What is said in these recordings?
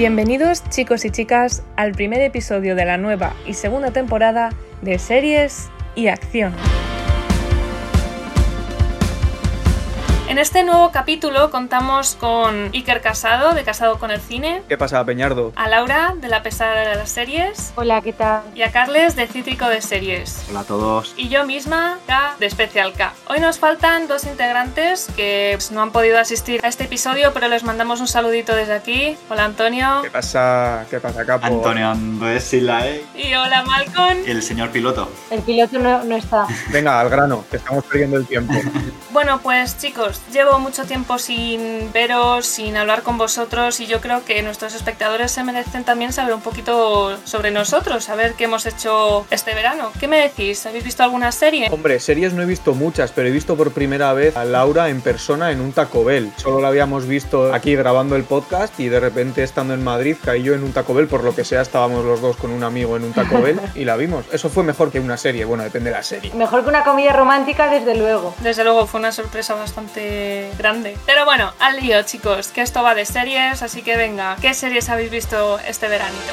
Bienvenidos chicos y chicas al primer episodio de la nueva y segunda temporada de Series y Acción. En este nuevo capítulo contamos con Iker Casado, de Casado con el Cine. ¿Qué pasa, Peñardo? A Laura, de La Pesada de las Series. Hola, ¿qué tal? Y a Carles, de Cítrico de Series. Hola a todos. Y yo misma, K, de Special K. Hoy nos faltan dos integrantes que pues, no han podido asistir a este episodio, pero les mandamos un saludito desde aquí. Hola, Antonio. ¿Qué pasa, qué pasa, Capo? Antonio Andrés Silae. Y hola, Malcolm. Y el señor piloto. El piloto no, no está. Venga, al grano, que estamos perdiendo el tiempo. Bueno, pues chicos, llevo mucho tiempo sin veros, sin hablar con vosotros y yo creo que nuestros espectadores se merecen también saber un poquito sobre nosotros, saber qué hemos hecho este verano. ¿Qué me decís? ¿Habéis visto alguna serie? Hombre, series no he visto muchas, pero he visto por primera vez a Laura en persona en un Taco Bell. Solo la habíamos visto aquí grabando el podcast y de repente estando en Madrid caí yo en un Taco Bell, por lo que sea estábamos los dos con un amigo en un Taco Bell y la vimos. Eso fue mejor que una serie, bueno, depende de la serie. Mejor que una comida romántica, desde luego. Desde luego fue una sorpresa bastante grande. Pero bueno, al lío chicos, que esto va de series, así que venga, ¿qué series habéis visto este veranito?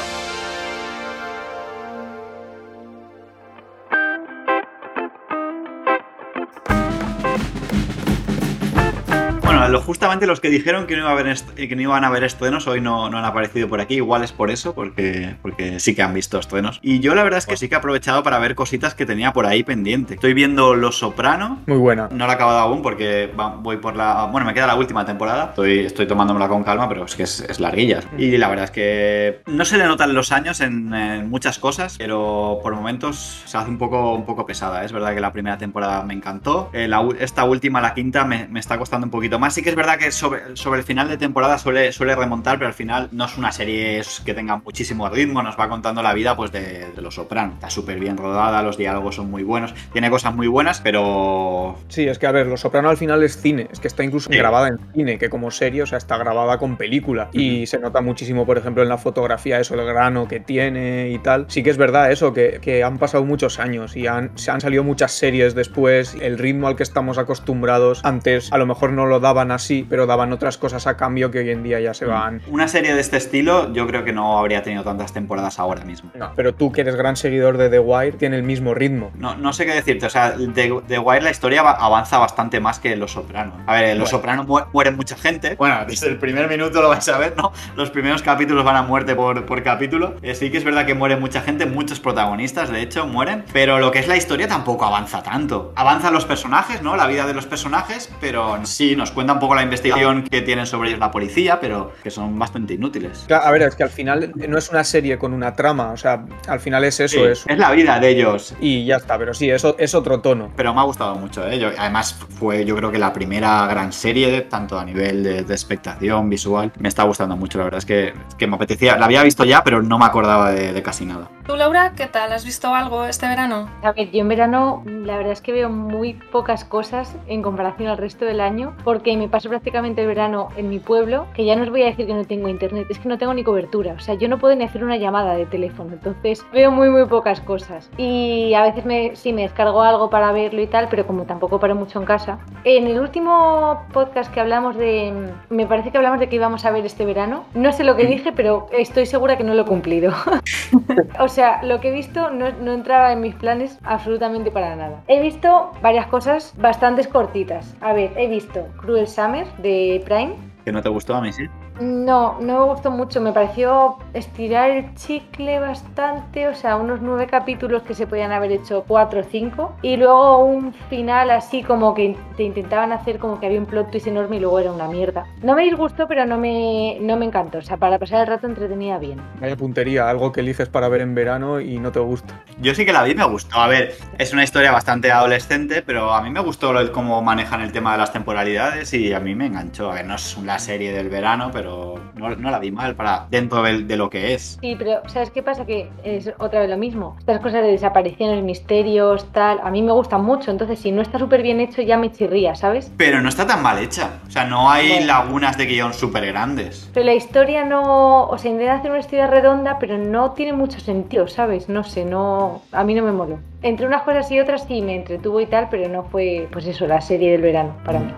Bueno, lo- justamente los que dijeron que no, iba a haber que no iban a haber estrenos hoy no, no han aparecido por aquí. Igual es por eso, porque, porque sí que han visto estrenos. Y yo la verdad es que sí que he aprovechado para ver cositas que tenía por ahí pendiente. Estoy viendo Los Soprano. Muy buena. No la he acabado aún porque voy por la... Bueno, me queda la última temporada. Estoy, estoy tomándomela con calma, pero es que es, es larguilla. Y la verdad es que no se le notan los años en, en muchas cosas, pero por momentos se hace un poco, un poco pesada. Es verdad que la primera temporada me encantó. Eh, la esta última, la quinta, me, me está costando un poquito más. Sí que es verdad que sobre, sobre el final de temporada suele, suele remontar, pero al final no es una serie que tenga muchísimo ritmo. Nos va contando la vida pues, de, de los sopranos. Está súper bien rodada, los diálogos son muy buenos. Tiene cosas muy buenas, pero Sí, es que a ver, Los Soprano al final es cine, es que está incluso Sí. grabada en cine, que como serie, o sea, está grabada con película. Y se nota muchísimo, por ejemplo, en la fotografía, eso, el grano que tiene y tal. Sí que es verdad eso, que, que han pasado muchos años y han, se han salido muchas series después. El ritmo al que estamos acostumbrados antes a lo mejor no lo daban así, pero daban otras cosas a cambio que hoy en día ya se van. Una serie de este estilo yo creo que no habría tenido tantas temporadas ahora mismo. No, pero tú que eres gran seguidor de The Wire, tiene el mismo ritmo. No, no sé qué decirte, o sea, de Wire la historia va- avanza bastante más que Los Sopranos. A ver, en Los Bueno. Sopranos mu- muere mucha gente. Bueno, desde el primer minuto lo vais a ver, ¿no? Los primeros capítulos van a muerte por, por capítulo. Eh, sí que es verdad que muere mucha gente, muchos protagonistas, de hecho, mueren. Pero lo que es la historia tampoco avanza tanto. Avanzan los personajes, ¿no? La vida de los personajes, pero sí, nos cuenta un poco la investigación que tienen sobre ellos la policía, pero que son bastante inútiles. Claro, a ver, es que al final no es una serie con una trama, o sea, al final es eso, Sí, es... es la vida de ellos. Y ya está, pero sí, eso es otro tono. Pero me ha gustado mucho, ¿eh? Yo- además, fue yo creo que la primera gran serie, tanto a nivel de, de expectación visual. Me está gustando mucho, la verdad es que, que me apetecía. La había visto ya, pero no me acordaba de, de casi nada. ¿Tú, Laura, qué tal? ¿Has visto algo este verano? A ver, yo en verano la verdad es que veo muy pocas cosas en comparación al resto del año, porque me paso prácticamente el verano en mi pueblo, que ya no os voy a decir que no tengo internet, es que no tengo ni cobertura, o sea, yo no puedo ni hacer una llamada de teléfono, entonces veo muy muy pocas cosas. Y a veces me, sí me descargo algo para verlo y tal, pero como tampoco paro mucho en casa. En el último podcast que hablamos de, me parece que hablamos de que íbamos a ver este verano, no sé lo que dije, pero estoy segura que no lo he cumplido. O sea, lo que he visto no, no entraba en mis planes absolutamente para nada. He visto varias cosas bastante cortitas. A ver, he visto Cruel Summer de Prime. ¿Que no te gustó a mí, sí? No, no me gustó mucho. Me pareció estirar el chicle bastante. O sea, unos nueve capítulos que se podían haber hecho cuatro o cinco. Y luego un final así como que te intentaban hacer como que había un plot twist enorme y luego era una mierda. No me disgustó, pero no me, no me encantó. O sea, para pasar el rato entretenía bien. Vaya puntería, algo que eliges para ver en verano y no te gusta. Yo sí que la vi, me gustó. A ver, es una historia bastante adolescente, pero a mí me gustó cómo manejan el tema de las temporalidades y a mí me enganchó. A ver, no es la serie del verano, pero no, no la vi mal para dentro de, lo que es. Sí, pero ¿sabes qué pasa? Que es otra vez lo mismo. Estas cosas de desapariciones, misterios, tal, a mí me gustan mucho. Entonces, si no está súper bien hecho, ya me chirría, ¿sabes? Pero no está tan mal hecha. O sea, no hay Bueno. lagunas de guion súper grandes. Pero la historia no. O sea, intentan hacer una historia redonda, pero no tiene mucho sentido, ¿sabes? No sé, no. A mí no me moló. Entre unas cosas y otras sí me entretuvo y tal, pero no fue, pues eso, la serie del verano para mí.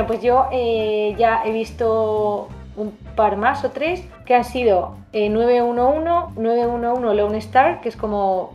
Bueno, pues yo eh, ya he visto un par más o tres que han sido eh, 911, 911 Lone Star, que es como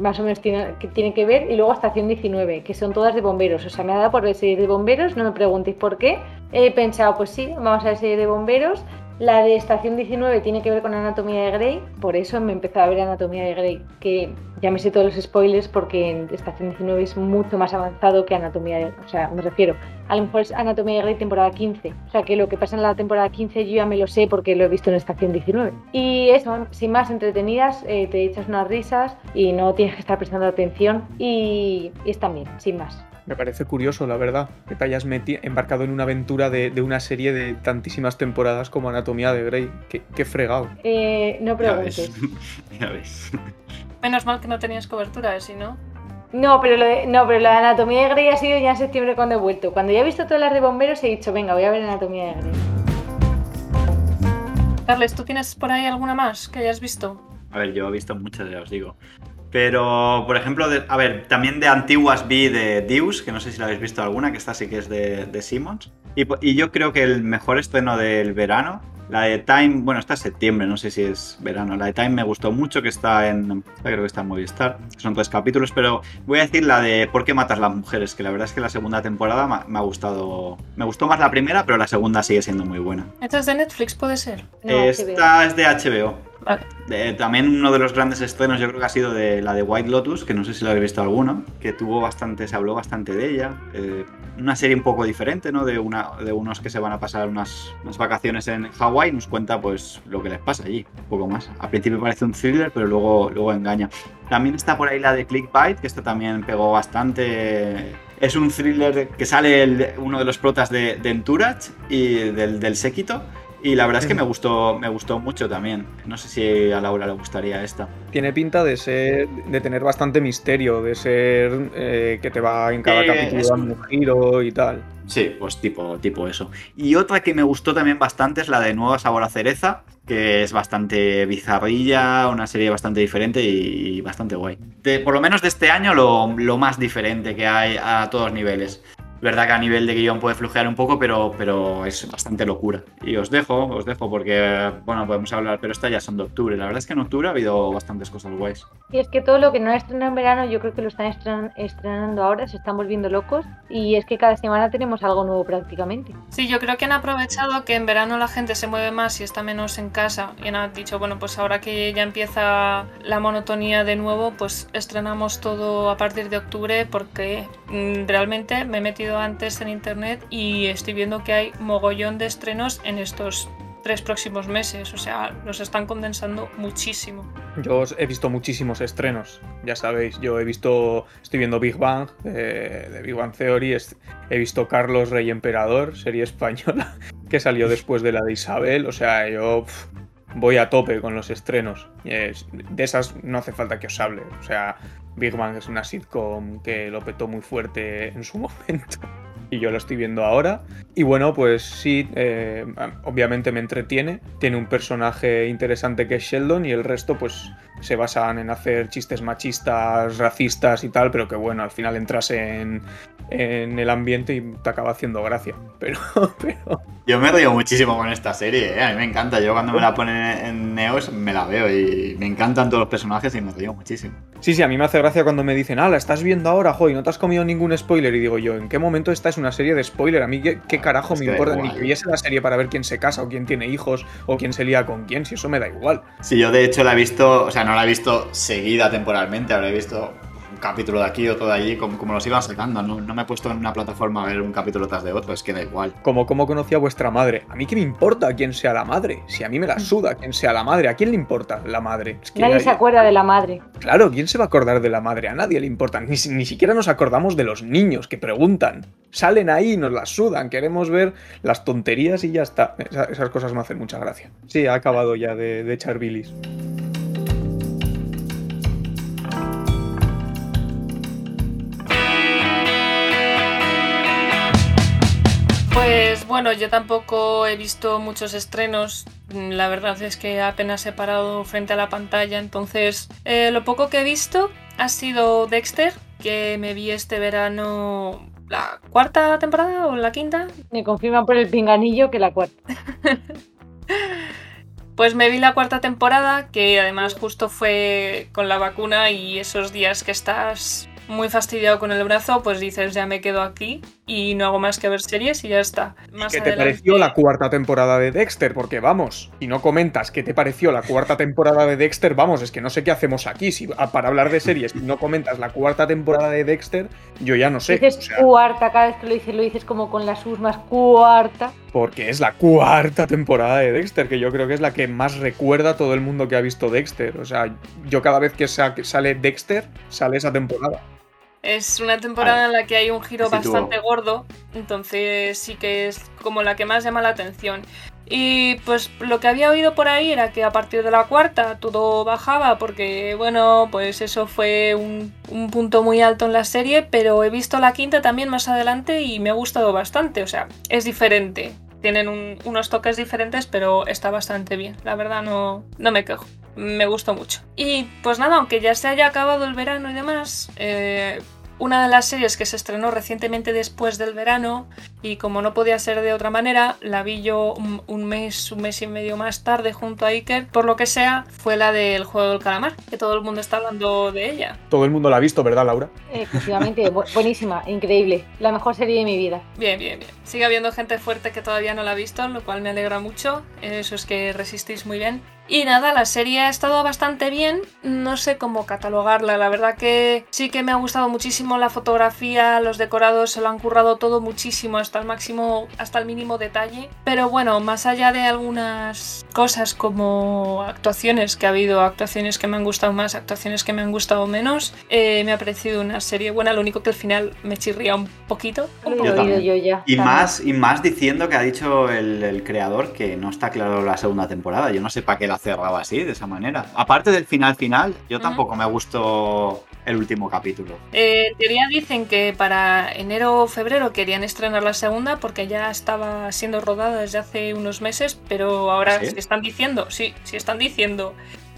más o menos tiene que, tiene que ver, y luego Estación 19, que son todas de bomberos. O sea, me ha dado por ver serie de bomberos, no me preguntéis por qué. He pensado, pues sí, vamos a ver serie de bomberos. La de Estación 19 tiene que ver con Anatomía de Grey, por eso me he empezado a ver Anatomía de Grey, que ya me sé todos los spoilers porque en Estación 19 es mucho más avanzado que Anatomía de O sea, me refiero, a lo mejor es Anatomía de Grey temporada 15. O sea, que lo que pasa en la temporada 15 yo ya me lo sé porque lo he visto en Estación 19. Y eso, sin más entretenidas, eh, te echas unas risas y no tienes que estar prestando atención y, y están bien, sin más. Me parece curioso, la verdad, que te hayas meti- embarcado en una aventura de, de una serie de tantísimas temporadas como Anatomía de Grey. Qué, qué fregado. Eh, no Ya ves. preguntes. Ya ves. Menos mal que no tenías cobertura, si no. No, pero lo de, no, pero la anatomía de Grey ha sido ya en septiembre cuando he vuelto. Cuando ya he visto todas las de bomberos he dicho, venga, voy a ver anatomía de Grey. Carles, ¿tú tienes por ahí alguna más que hayas visto? A ver, yo he visto muchas, ya os digo. Pero, por ejemplo, de- a ver, también de antiguas vi de Deus, que no sé si la habéis visto alguna, que esta sí que es de, de Simmons. Y, yo creo que el mejor estreno del verano, la de Time, bueno, está en septiembre, no sé si es verano. La de Time me gustó mucho, que está en, esta creo que está en Movistar, que son tres capítulos, pero voy a decir la de ¿Por qué matas las mujeres? Que la verdad es que la segunda temporada me, ha- me ha gustado, me gustó más la primera, pero la segunda sigue siendo muy buena. ¿Esta es de Netflix, puede ser? No, HBO. Esta es de HBO. Vale. De- también uno de los grandes estrenos yo creo que ha sido la de White Lotus, que no sé si la habéis visto alguno, que tuvo bastante, se habló bastante de ella. Eh, una serie un poco diferente, ¿no? De, una, unos que se van a pasar unas, unas vacaciones en Hawái, nos cuenta pues lo que les pasa allí, un poco más. Al principio parece un thriller, pero luego, luego engaña. También está por ahí la de Clickbait, que esto también pegó bastante. Es un thriller que sale uno de los protas de, de Entourage y del, del séquito. Y la verdad es que me gustó, me gustó mucho también. No sé si a Laura le gustaría esta. Tiene pinta de ser. de tener bastante misterio, de ser eh, que te va en cada Eh, capítulo es- dando un giro y tal. Sí, pues tipo, tipo eso. Y otra que me gustó también bastante es la de Nueva Sabor a Cereza, que es bastante bizarrilla, una serie bastante diferente y bastante guay. De, por lo menos de este año, lo, lo más diferente que hay a todos niveles. Verdad que a nivel de guion puede flujear un poco, pero, pero es bastante locura. Y os dejo, os dejo porque, bueno, podemos hablar, pero estas ya son de octubre. La verdad es que en octubre ha habido bastantes cosas guays. Y es que todo lo que no estrenado en verano, yo creo que lo están estren- estrenando ahora, se están volviendo locos. Y es que cada semana tenemos algo nuevo prácticamente. Sí, yo creo que han aprovechado que en verano la gente se mueve más y está menos en casa. Y han dicho, bueno, pues ahora que ya empieza la monotonía de nuevo, pues estrenamos todo a partir de octubre porque mm, realmente me he metido antes en internet y estoy viendo que hay mogollón de estrenos en estos tres próximos meses. O sea, los están condensando muchísimo. Yo he visto muchísimos estrenos, ya sabéis. Yo he visto, estoy viendo Big Bang, eh, de Big Bang Theory. he visto Carlos Rey Emperador, serie española, que salió después de la de Isabel. O sea, yo voy a tope con los estrenos. Es- de esas no hace falta que os hable. O sea, Big Bang es una sitcom que lo petó muy fuerte en su momento. Y yo lo estoy viendo ahora. Y bueno, pues sí, eh, obviamente me entretiene. Tiene un personaje interesante que es Sheldon y el resto pues se basan en hacer chistes machistas, racistas y tal, pero que bueno, al final entras en, en el ambiente y te acaba haciendo gracia. Pero, pero Yo me río muchísimo con esta serie, ¿eh? a mí me encanta. Yo cuando me la ponen en Neos me la veo y me encantan todos los personajes y me río muchísimo. sí, sí, a mí me hace gracia cuando me dicen, ah, la estás viendo ahora, joder, no te has comido ningún spoiler. Y digo yo, ¿en qué momento esta es una serie de spoiler? A mí qué, qué carajo Es me importa, ni que viese la serie para ver quién se casa o quién tiene hijos o quién se lía con quién, si eso me da igual. Sí, yo de hecho la he visto, o sea, no la he visto seguida temporalmente, habré visto un capítulo de aquí, otro de allí, como, como los iban sacando. No, no me he puesto en una plataforma a ver un capítulo tras de otro, es que da igual. Como cómo conocí a vuestra madre. A mí qué me importa quién sea la madre. Si a mí me la suda quién sea la madre. ¿A quién le importa la madre? Es que Nadie hay- se acuerda de la madre. Claro, ¿quién se va a acordar de la madre? A nadie le importa. Ni, ni siquiera nos acordamos de los niños que preguntan. Salen ahí, nos las sudan. Queremos ver las tonterías y ya está. Esa- esas cosas me hacen mucha gracia. Sí, ha acabado ya de, de echar bilis. Pues bueno, yo tampoco he visto muchos estrenos. La verdad es que apenas he parado frente a la pantalla. Entonces, eh, lo poco que he visto ha sido Dexter, que me vi este verano la cuarta temporada o la quinta. Me confirman por el pinganillo que la cuarta. Pues me vi la cuarta temporada, que además justo fue con la vacuna y esos días que estás muy fastidiado con el brazo, pues dices, ya me quedo aquí y no hago más que ver series y ya está. Más ¿Qué te pareció la cuarta temporada de Dexter? Porque vamos, si no comentas qué te pareció la cuarta temporada de Dexter, vamos, es que no sé qué hacemos aquí. Si para hablar de series y no comentas la cuarta temporada de Dexter, yo ya no sé. dices o sea, cuarta, cada vez que lo dices, lo dices como con las más cuarta. porque es la cuarta temporada de Dexter, que yo creo que es la que más recuerda a todo el mundo que ha visto Dexter. O sea, yo cada vez que sale Dexter, sale esa temporada. Es una temporada en la que hay un giro bastante gordo, entonces sí que es como la que más llama la atención. Y pues lo que había oído por ahí era que a partir de la cuarta todo bajaba porque bueno, pues eso fue un, un punto muy alto en la serie, pero he visto la quinta también más adelante y me ha gustado bastante, o sea, es diferente. Tienen un- unos toques diferentes, pero está bastante bien. La verdad no, no me quejo. Me gustó mucho. Y pues nada, aunque ya se haya acabado el verano y demás, eh, una de las series que se estrenó recientemente después del verano y como no podía ser de otra manera, la vi yo un, un mes, un mes y medio más tarde junto a Iker, por lo que sea, fue la del juego del calamar, que todo el mundo está hablando de ella. Todo el mundo la ha visto, ¿verdad, Laura? Efectivamente, bu- buenísima, increíble. La mejor serie de mi vida. Bien, bien, bien. Sigue habiendo gente fuerte que todavía no la ha visto, lo cual me alegra mucho. Eso es que resistís muy bien. Y nada, la serie ha estado bastante bien. No sé cómo catalogarla. La verdad que sí que me ha gustado muchísimo la fotografía, los decorados, se lo han currado todo muchísimo hasta el máximo, hasta el mínimo detalle. Pero bueno, más allá de algunas cosas como actuaciones, que ha habido actuaciones que me han gustado más, actuaciones que me han gustado menos, eh, me ha parecido una serie buena. Lo único que al final me chirría un poquito. He Yo también. yo ya. Y también. más, y más diciendo que ha dicho el, el creador que no está claro la segunda temporada. Yo no sé para qué la cerraba así, de esa manera. Aparte del final final, yo tampoco me gustó el último capítulo. Eh, en teoría dicen que para enero o febrero querían estrenar la segunda porque ya estaba siendo rodada desde hace unos meses, pero ahora ¿Sí? si están diciendo, sí, si están diciendo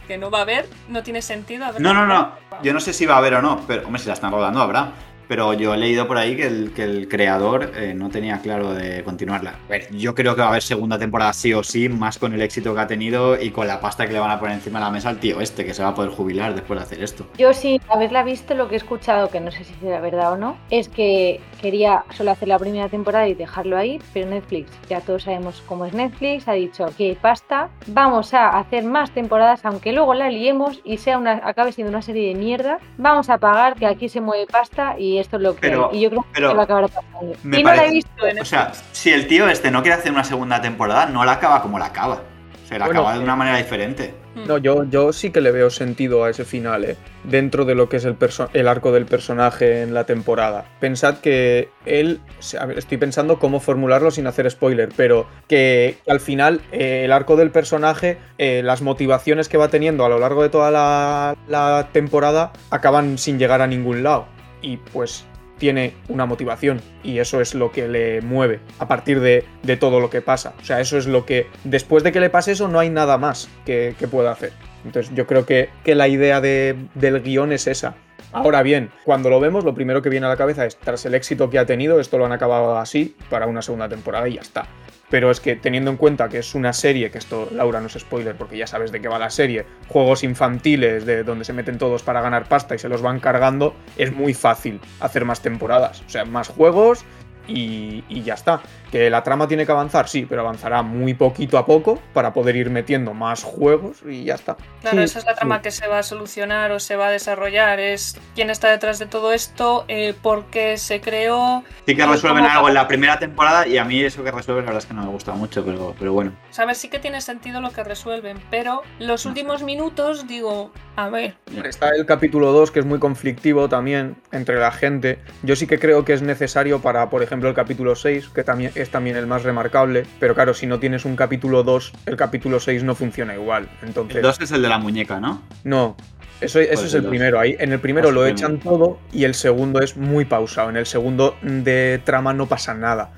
que no va a haber, no tiene sentido No, no, no. Yo no sé si va a haber o no, pero hombre, si la están rodando habrá. Pero yo he leído por ahí que el, que el creador eh, no tenía claro de continuarla. A ver, yo creo que va a haber segunda temporada sí o sí, más con el éxito que ha tenido y con la pasta que le van a poner encima de la mesa al tío este, que se va a poder jubilar después de hacer esto. Yo sin haberla visto, lo que he escuchado, que no sé si será verdad o no, es que quería solo hacer la primera temporada y dejarlo ahí, pero Netflix, ya todos sabemos cómo es Netflix, ha dicho que pasta, vamos a hacer más temporadas, aunque luego la liemos y sea una, acabe siendo una serie de mierda, vamos a pagar que aquí se mueve pasta y esto es lo que Pero- hay. Y yo creo pero que va a acabar pasando. me Y no la he parece- visto. En O sea, si el tío este no quiere hacer una segunda temporada, no la acaba como la acaba. Se la Bueno, acaba de eh, una manera diferente. Mm. No, yo, yo sí que le veo sentido a ese final, ¿eh? dentro de lo que es el, el arco del personaje en la temporada. Pensad que él, ver, estoy pensando cómo formularlo sin hacer spoiler, pero que al final eh, el arco del personaje, eh, las motivaciones que va teniendo a lo largo de toda la, la temporada acaban sin llegar a ningún lado. Y pues tiene una motivación y eso es lo que le mueve a partir de, de todo lo que pasa. O sea, eso es lo que después de que le pase eso no hay nada más que, que pueda hacer. Entonces yo creo que, que la idea de- del guion es esa. Ahora bien, cuando lo vemos, lo primero que viene a la cabeza es, tras el éxito que ha tenido, esto lo han acabado así para una segunda temporada y ya está. Pero es que teniendo en cuenta que es una serie, que esto, Laura, no es spoiler porque ya sabes de qué va la serie, juegos infantiles de donde se meten todos para ganar pasta y se los van cargando, es muy fácil hacer más temporadas. O sea, más juegos y, y ya está. Que la trama tiene que avanzar, sí, pero avanzará muy poquito a poco para poder ir metiendo más juegos y ya está. Claro, Sí, esa es la trama sí. que se va a solucionar o se va a desarrollar. Es quién está detrás de todo esto, eh, por qué se creó. Sí que resuelven algo en la primera temporada y a mí eso que resuelven la verdad es que no me gusta mucho, pero, pero bueno. Sabes, sí que tiene sentido lo que resuelven, pero los últimos minutos digo, a ver, Está el capítulo 2, que es muy conflictivo también entre la gente. Yo sí que creo que es necesario para, por ejemplo, el capítulo 6, que también es también el más remarcable. Pero claro, si no tienes un capítulo 2, el capítulo 6 no funciona igual. Entonces, El 2 es el de la muñeca, ¿no? no. Eso, eso ¿Cuál es el dos? primero. Ahí, en el primero lo echan todo y el segundo es muy pausado. En el segundo de trama no pasa nada.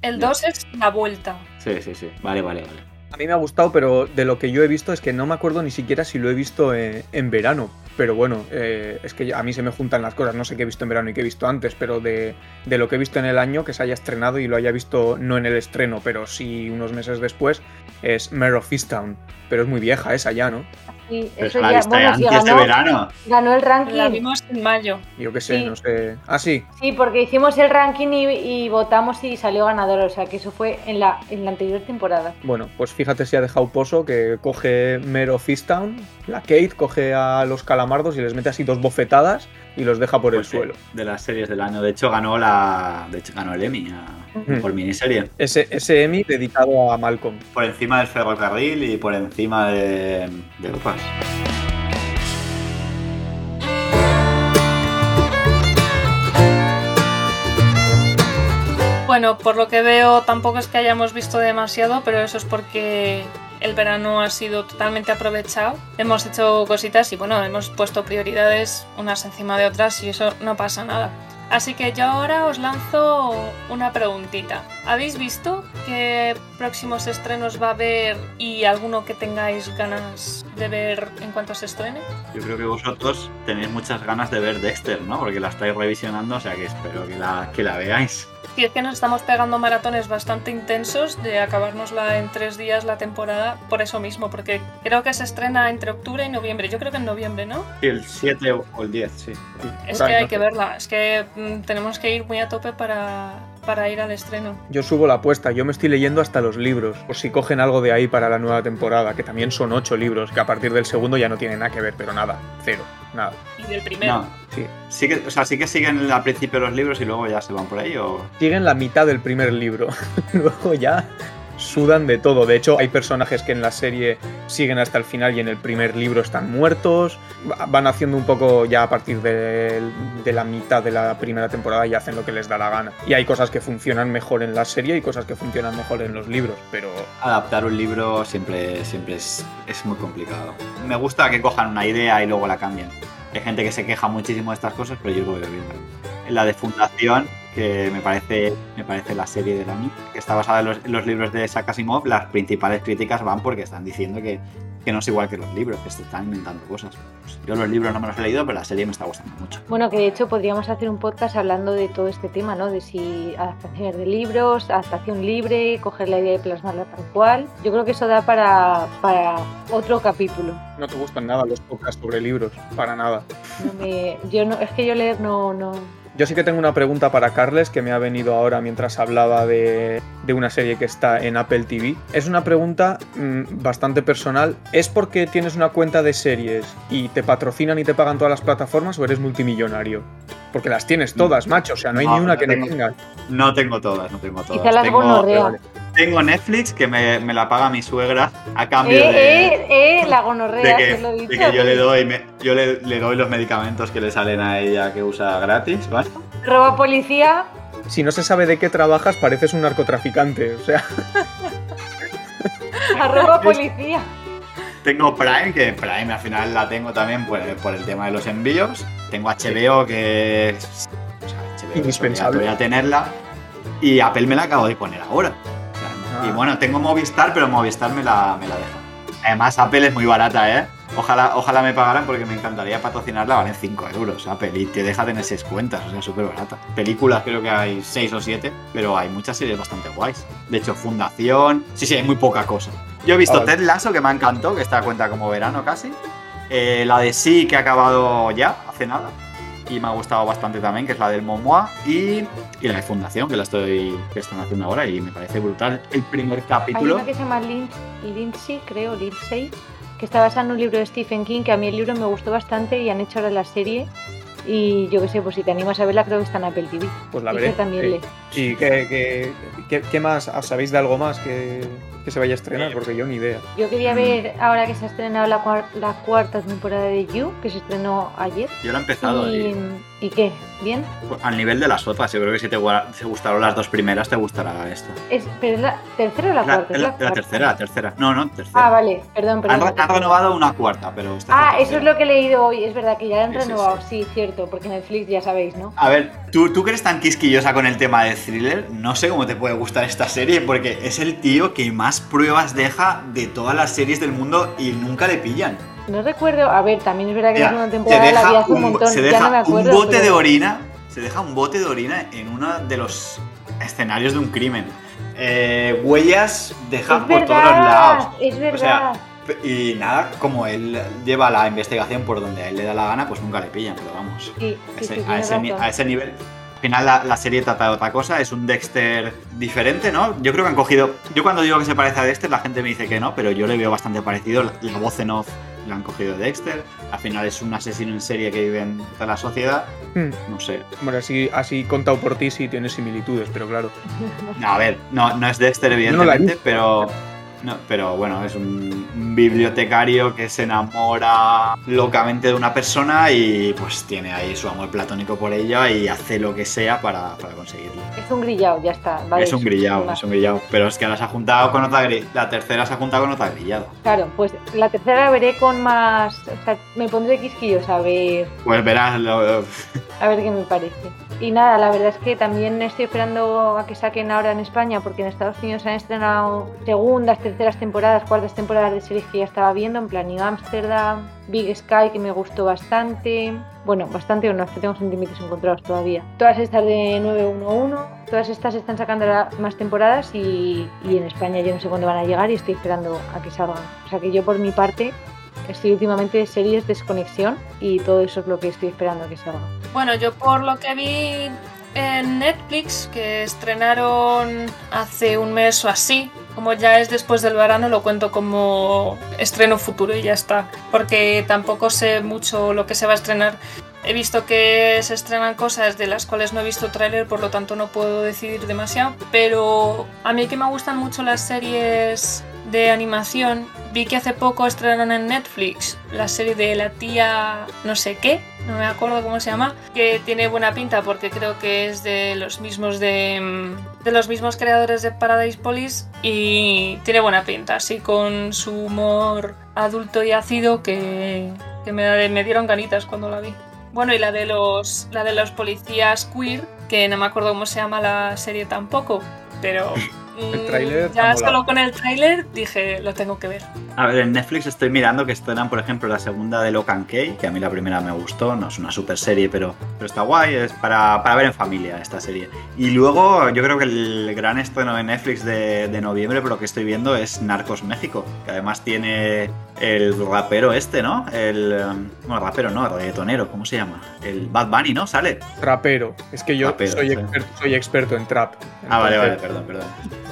el Ya. 2 es la vuelta. Sí, sí, sí. Vale, vale, vale. A mí me ha gustado, pero de lo que yo he visto es que no me acuerdo ni siquiera si lo he visto en, en verano. pero bueno, eh, es que a mí se me juntan las cosas, no sé qué he visto en verano y qué he visto antes, pero de, de lo que he visto en el año, que se haya estrenado y lo haya visto no en el estreno, pero sí unos meses después, es Mare of Easttown, pero es muy vieja esa ya, ¿no? Sí, Pero eso es la ya, bueno, de ganó, verano. ganó el La ranking. vimos en mayo. Yo qué sé, Sí. no sé. Ah, sí, Sí, porque hicimos el ranking y, y votamos y salió ganador, o sea que eso fue en la, en la anterior temporada. Bueno, pues fíjate si ha dejado pozo que coge Mare of Easttown, la Kate coge a los calamardos y les mete así dos bofetadas y los deja por el sí, suelo. De las series del año. De hecho, ganó la. De hecho, ganó el Emmy a- por miniserie. Ese, ese Emmy dedicado a Malcolm. Por encima del ferrocarril y por encima de. de Opas. Bueno, por lo que veo tampoco es que hayamos visto demasiado, pero eso es porque el verano ha sido totalmente aprovechado. Hemos hecho cositas y bueno, hemos puesto prioridades unas encima de otras y eso no pasa nada. Así que yo ahora os lanzo una preguntita. ¿Habéis visto qué próximos estrenos va a haber y alguno que tengáis ganas de ver en cuanto se estrene? Yo creo que vosotros tenéis muchas ganas de ver Dexter, ¿no? Porque la estáis revisionando, o sea que espero que la, que la veáis. Y es que nos estamos pegando maratones bastante intensos de acabárnosla en tres días la temporada por eso mismo, porque creo que se estrena entre octubre y noviembre. Yo creo que en noviembre, ¿no? Sí, el 7 o el 10, sí. Es que hay que verla, es que mm, tenemos que ir muy a tope para, para ir al estreno. Yo subo la apuesta, yo me estoy leyendo hasta los libros, por si cogen algo de ahí para la nueva temporada, que también son ocho libros, que a partir del segundo ya no tienen nada que ver, pero nada, cero, nada. Y del primero. No, Sí. sí que, o sea, sí que siguen al principio los libros y luego ya se van por ahí o. Siguen la mitad del primer libro, luego ya sudan de todo. De hecho, hay personajes que en la serie siguen hasta el final y en el primer libro están muertos. Va- Van haciendo un poco ya a partir de, la mitad de la primera temporada y hacen lo que les da la gana. Y hay cosas que funcionan mejor en la serie y cosas que funcionan mejor en los libros, pero Adaptar un libro siempre, siempre es, es muy complicado. Me gusta que cojan una idea y luego la cambien. Hay gente que se queja muchísimo de estas cosas, pero yo lo veo bien. En la de Fundación, que me parece, me parece la serie del año, que está basada en los, en los libros de Isaac Asimov, las principales críticas van porque están diciendo que, que no es igual que los libros, que se están inventando cosas. Pues yo los libros no me los he leído, pero la serie me está gustando mucho. Bueno, que de hecho podríamos hacer un podcast hablando de todo este tema, ¿no? De si adaptaciones de libros, adaptación libre, coger la idea y plasmarla tal cual. Yo creo que eso da para, para otro capítulo. no te gustan nada los podcasts sobre libros, para nada. No me, yo no, es que yo leer no, no. Yo sí que tengo una pregunta para Carles que me ha venido ahora mientras hablaba de, de una serie que está en Apple TV. Es una pregunta mm, bastante personal. ¿Es porque tienes una cuenta de series y te patrocinan y te pagan todas las plataformas o eres multimillonario? Porque las tienes todas, macho. O sea, no hay No, ni una no que tengo. no tengas. No tengo todas, no tengo todas. Quizá las tengo. Tengo Netflix, que me, me la paga mi suegra a cambio Eh, de... eh, eh, la de gonorrea, que, se lo he dicho. de que yo le doy me- yo le, le doy los medicamentos que le salen a ella que usa gratis, ¿vale? Roba policía. Si no se sabe de qué trabajas, pareces un narcotraficante. O sea, Arroba policía. Tengo Prime, que Prime al final la tengo también por, por el tema de los envíos. Tengo HBO, que es o sea, HBO Indispensable. obligatoria tenerla. Y Apple me la acabo de poner ahora. Ah. Y bueno, tengo Movistar, pero Movistar me la, me la deja. Además, Apple es muy barata, ¿eh? Ojalá, ojalá me pagaran porque me encantaría patrocinarla, valen 5 euros Apple y te deja tener 6 cuentas, o sea, súper barata. Películas creo que hay 6 o 7, pero hay muchas series bastante guays. De hecho, Fundación, sí, sí, hay muy poca cosa. Yo he visto. Ted Lasso, que me encantó, que está cuenta como verano casi. Eh, la de Sí, que ha acabado ya, hace nada. Y me ha gustado bastante también, que es la del Momoa. Y, y la de Fundación, que la estoy que están haciendo ahora y me parece brutal. El primer Hay capítulo. una que se llama Lin- Lindsay, creo, Lindsay, que está basada en un libro de Stephen King, que a mí el libro me gustó bastante y han hecho ahora la serie. Y yo qué sé, pues si te animas a verla, creo que está en Apple TV. pues la veré. también lee. ¿Y qué, qué- qué- qué más? ¿Sabéis de algo más que, que se vaya a estrenar? Eh, Porque yo ni idea. Yo quería Mm. ver ahora que se ha estrenado la, cuar- la cuarta temporada de You, que se estrenó ayer. Yo lo he empezado y, y, ¿y qué? ¿Bien? al nivel de las otras. Yo creo que si te, te gustaron las dos primeras, te gustará esta. Es, ¿Pero es la tercera o la, La, cuarta? Es la- la tercera, la tercera. No, no, tercera. Ah, vale, perdón, han, perdón. re- han renovado una cuarta, pero esta Ah, la eso es lo que he leído hoy, es verdad que ya la han Sí, sí, renovado, sí, cierto, porque Netflix ya sabéis, ¿no? A ver, ¿tú, tú que eres tan quisquillosa con el tema de thriller, no sé cómo te puede gustar esta serie, porque es el tío que más pruebas deja de todas las series del mundo y nunca le pillan. no recuerdo. A ver, también es verdad que la segunda se temporada la vi deja, hace un un, montón. se ya deja no me un acuerdo. bote de pero- orina. Se deja un bote de orina en uno de los escenarios de un crimen. Eh, huellas dejan Es por todos los lados. es O verdad. sea, p- y nada, como él lleva la investigación por donde a él le da la gana, pues nunca le pillan, pero vamos. sí, sí, Ese- sí, a, ese, a nivel. Al final la, la serie trata de otra cosa, es un Dexter diferente, ¿no? Yo creo que han cogido... Yo cuando digo que se parece a Dexter, la gente me dice que no, pero yo le veo bastante parecido. La, la voz en off la han cogido de Dexter. Al final es un asesino en serie que vive en toda la sociedad. Hmm. No sé. Bueno, así, así contado por ti sí tiene similitudes, pero claro. No, a ver, no, no es Dexter, no evidentemente, visto. pero... No, pero bueno, es un bibliotecario que se enamora locamente de una persona y pues tiene ahí su amor platónico por ella y hace lo que sea para, para conseguirlo. Es un grillado, ya está. vale, es un grillado, es un grillado. Pero es que ahora se ha juntado con otra La tercera se ha juntado con otra grillado. Claro, pues la tercera la veré con más. O sea, me pondré quisquillos a ver, Pues verás, lo- a ver qué me parece. Y nada, la verdad es que también estoy esperando a que saquen ahora en España, porque en Estados Unidos han estrenado segundas, terceras temporadas, cuartas temporadas de series que ya estaba viendo, en plan New Amsterdam, Big Sky, que me gustó bastante. Bueno, bastante o no, es que tengo sentimientos encontrados todavía. Todas estas de 911, todas estas están sacando más temporadas y, y en España yo no sé cuándo van a llegar y estoy esperando a que salgan. O sea que yo por mi parte estoy últimamente de series desconexión y todo eso es lo que estoy esperando que salga. Bueno, yo por lo que vi en Netflix, que estrenaron hace un mes o así, como ya es después del verano, lo cuento como estreno futuro y ya está, porque tampoco sé mucho lo que se va a estrenar. He visto que se estrenan cosas de las cuales no he visto tráiler, por lo tanto no puedo decidir demasiado, pero a mí que me gustan mucho las series de animación, vi que hace poco estrenaron en Netflix la serie de la tía no sé qué, no me acuerdo cómo se llama, que tiene buena pinta porque creo que es de los mismos de, mm, de los mismos creadores de Paradise Police y tiene buena pinta, así con su humor adulto y ácido que, que me, dieron ganitas cuando la vi. Bueno, y la de los la de los policías queer, que no me acuerdo cómo se llama la serie tampoco, pero El mm, tráiler ya molado. solo con el tráiler dije, lo tengo que ver. A ver, en Netflix estoy mirando que estrenan, por ejemplo, la segunda de Locan Key, que a mí la primera me gustó, no es una super serie, pero, pero está guay, es para, para ver en familia esta serie. Y luego yo creo que el gran estreno de Netflix de, de noviembre, por lo que estoy viendo, es Narcos México, que además tiene el rapero este, ¿no? El... um, Bueno, rapero no, el reggaetonero, ¿cómo se llama? El Bad Bunny, ¿no? Sale. Trapero. Es que yo soy, sí. experto, soy experto en trap. Ah, vale, vale, perdón, perdón.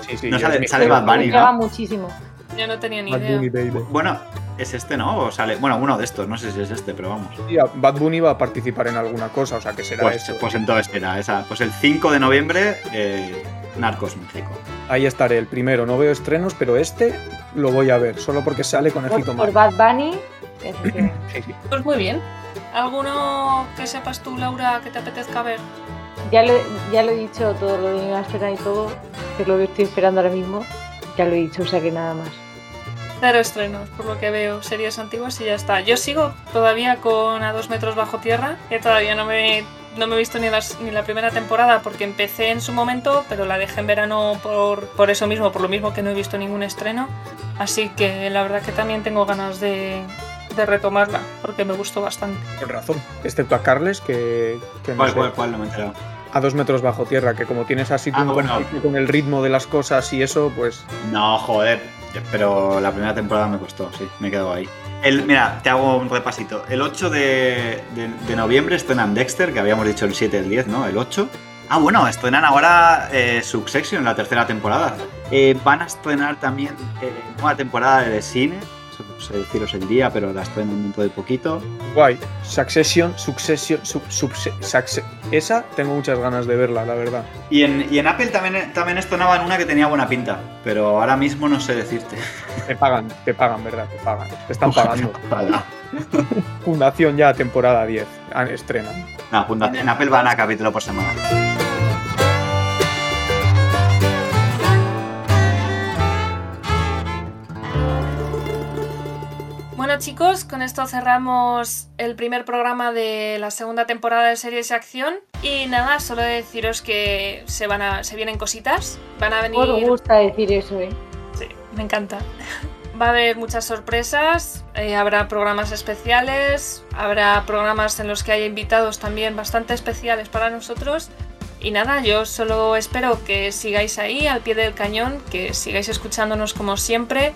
Sí, sí, No sale- sale. Bad Bunny, Me ¿no? muchísimo. Yo no tenía ni Bad idea. Bunny, baby. Bueno, es este, ¿no? O sale... Bueno, uno de estos, no sé si es este, pero vamos. Sí, Bad Bunny va a participar en alguna cosa, o sea que será Pues, esto. pues entonces era esa. Pues el 5 de noviembre, eh, Narcos México. Ahí estaré, el primero. No veo estrenos, pero este lo voy a ver, solo porque sale Por, Conejito por Mal. Bad Bunny, efectivamente. Sí, sí. Pues muy bien. ¿Alguno que sepas tú, Laura, que te apetezca ver? ya, lo, ya lo he dicho todo lo de Amsterdam y todo, que es lo que estoy esperando ahora mismo. Ya lo he dicho, o sea que nada más. Cero estrenos, por lo que veo, series antiguas y ya está. Yo sigo todavía con A dos metros bajo tierra, que todavía no me, no me he visto ni, las, ni la primera temporada porque empecé en su momento, pero la dejé en verano por, por eso mismo, por lo mismo que no he visto ningún estreno. Así que la verdad que también tengo ganas de, de retomarla, porque me gustó bastante. Con razón. Excepto a Carles, que, que no ¿Cuál, sé, cuál, cuál? No me he enterado. a dos metros bajo tierra, que como tienes así Ah, bueno. con el ritmo de las cosas y eso, pues No, joder. Pero la primera temporada me costó, sí, me quedo ahí. El, mira, te hago un repasito. El 8 de, de, noviembre estrenan Dexter, que habíamos dicho el 7 el 10, ¿no? El 8. Ah, bueno, estrenan ahora eh, Succession, la tercera temporada. Eh, van a estrenar también eh, nueva temporada de cine. No sé deciros el día, pero la estrenan dentro de poquito. guay. Succession, Succession, sub, subse- succe- esa tengo muchas ganas de verla, la verdad. Y en, y en Apple también, también estrenaban una que tenía buena pinta, pero ahora mismo no sé decirte. Te pagan, te pagan, ¿verdad? Te pagan. Te están pagando. Fundación ya, temporada 10. Ah, Estrena. No, en Apple van a capítulo por semana. Bueno chicos, con esto cerramos el primer programa de la segunda temporada de Series de Acción. Y nada, solo deciros que se van a. se vienen cositas. Van a venir. Os gusta decir eso, ¿eh? Sí, me encanta. Va a haber muchas sorpresas, eh, habrá programas especiales, habrá programas en los que haya invitados también bastante especiales para nosotros. Y nada, yo solo espero que sigáis ahí al pie del cañón, que sigáis escuchándonos como siempre,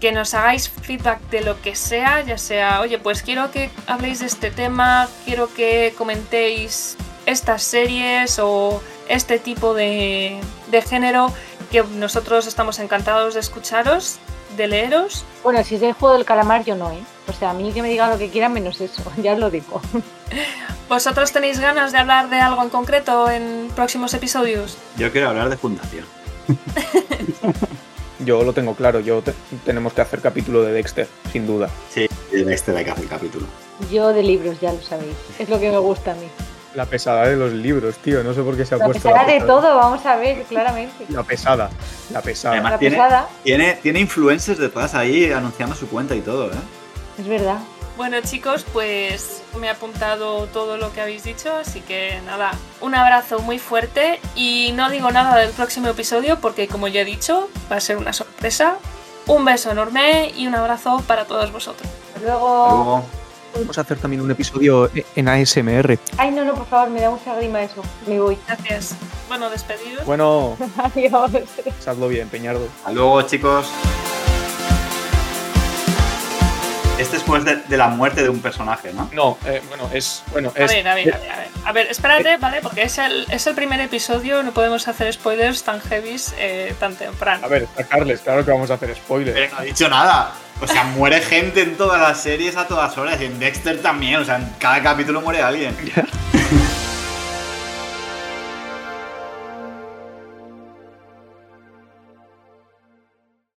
que nos hagáis feedback de lo que sea, ya sea, oye, pues quiero que habléis de este tema, quiero que comentéis estas series o este tipo de, de género, que nosotros estamos encantados de escucharos, de leeros. Bueno, si es el juego del calamar, yo no, ¿eh? O sea, a mí que me digan lo que quieran menos eso, ya os lo digo. ¿Vosotros tenéis ganas de hablar de algo en concreto en próximos episodios? Yo quiero hablar de Fundación. Yo lo tengo claro, yo te- tenemos que hacer capítulo de Dexter, sin duda. Sí, de este hay que hacer capítulo. Yo de libros, ya lo sabéis. Es lo que me gusta a mí. La pesada de los libros, tío, no sé por qué se ha La puesto pesada de pesada. todo, vamos a ver, claramente. La pesada, la pesada. Además, La tiene- pesada, Tiene, tiene influencers detrás ahí anunciando su cuenta y todo, ¿eh? es verdad. Bueno chicos, pues me he apuntado todo lo que habéis dicho, así que nada, un abrazo muy fuerte y no digo nada del próximo episodio porque como ya he dicho, va a ser una sorpresa. Un beso enorme y un abrazo para todos vosotros. Hasta luego. Hasta luego. Podemos hacer también un episodio en ASMR. Ay, no, no, por favor, me da mucha grima eso. Me voy. Gracias. Bueno, despedidos. Bueno, Adiós. pasadlo bien, Peñardo. Hasta luego, chicos. Este es después de, de la muerte de un personaje, ¿no? No, eh, bueno, es. Bueno, A es. ver, a ver, a ver, a ver. A ver, espérate, ¿vale? Porque es el, es el primer episodio, no podemos hacer spoilers tan heavies eh, tan temprano. A ver, está Carles, claro que vamos a hacer spoilers. Pero no ha dicho nada. O sea, muere gente en todas las series a todas horas. Y en Dexter también. O sea, en cada capítulo muere alguien.